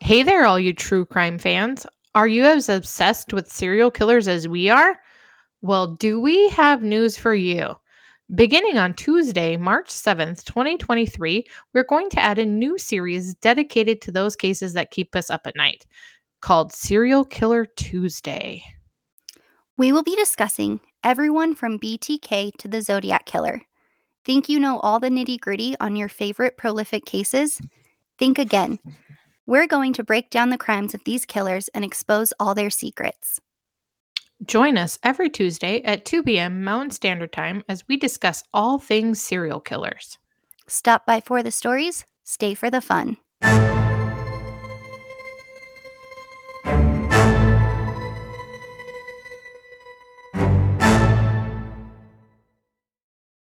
Hey there, all you true crime fans. Are you as obsessed with serial killers as we are? Well, do we have news for you? Beginning on Tuesday, March 7th, 2023, we're going to add a new series dedicated to those cases that keep us up at night called Serial Killer Tuesday. We will be discussing everyone from BTK to the Zodiac Killer. Think you know all the nitty gritty on your favorite prolific cases? Think again. We're going to break down the crimes of these killers and expose all their secrets. Join us every Tuesday at 2 p.m. Mountain Standard Time as we discuss all things serial killers. Stop by for the stories, stay for the fun.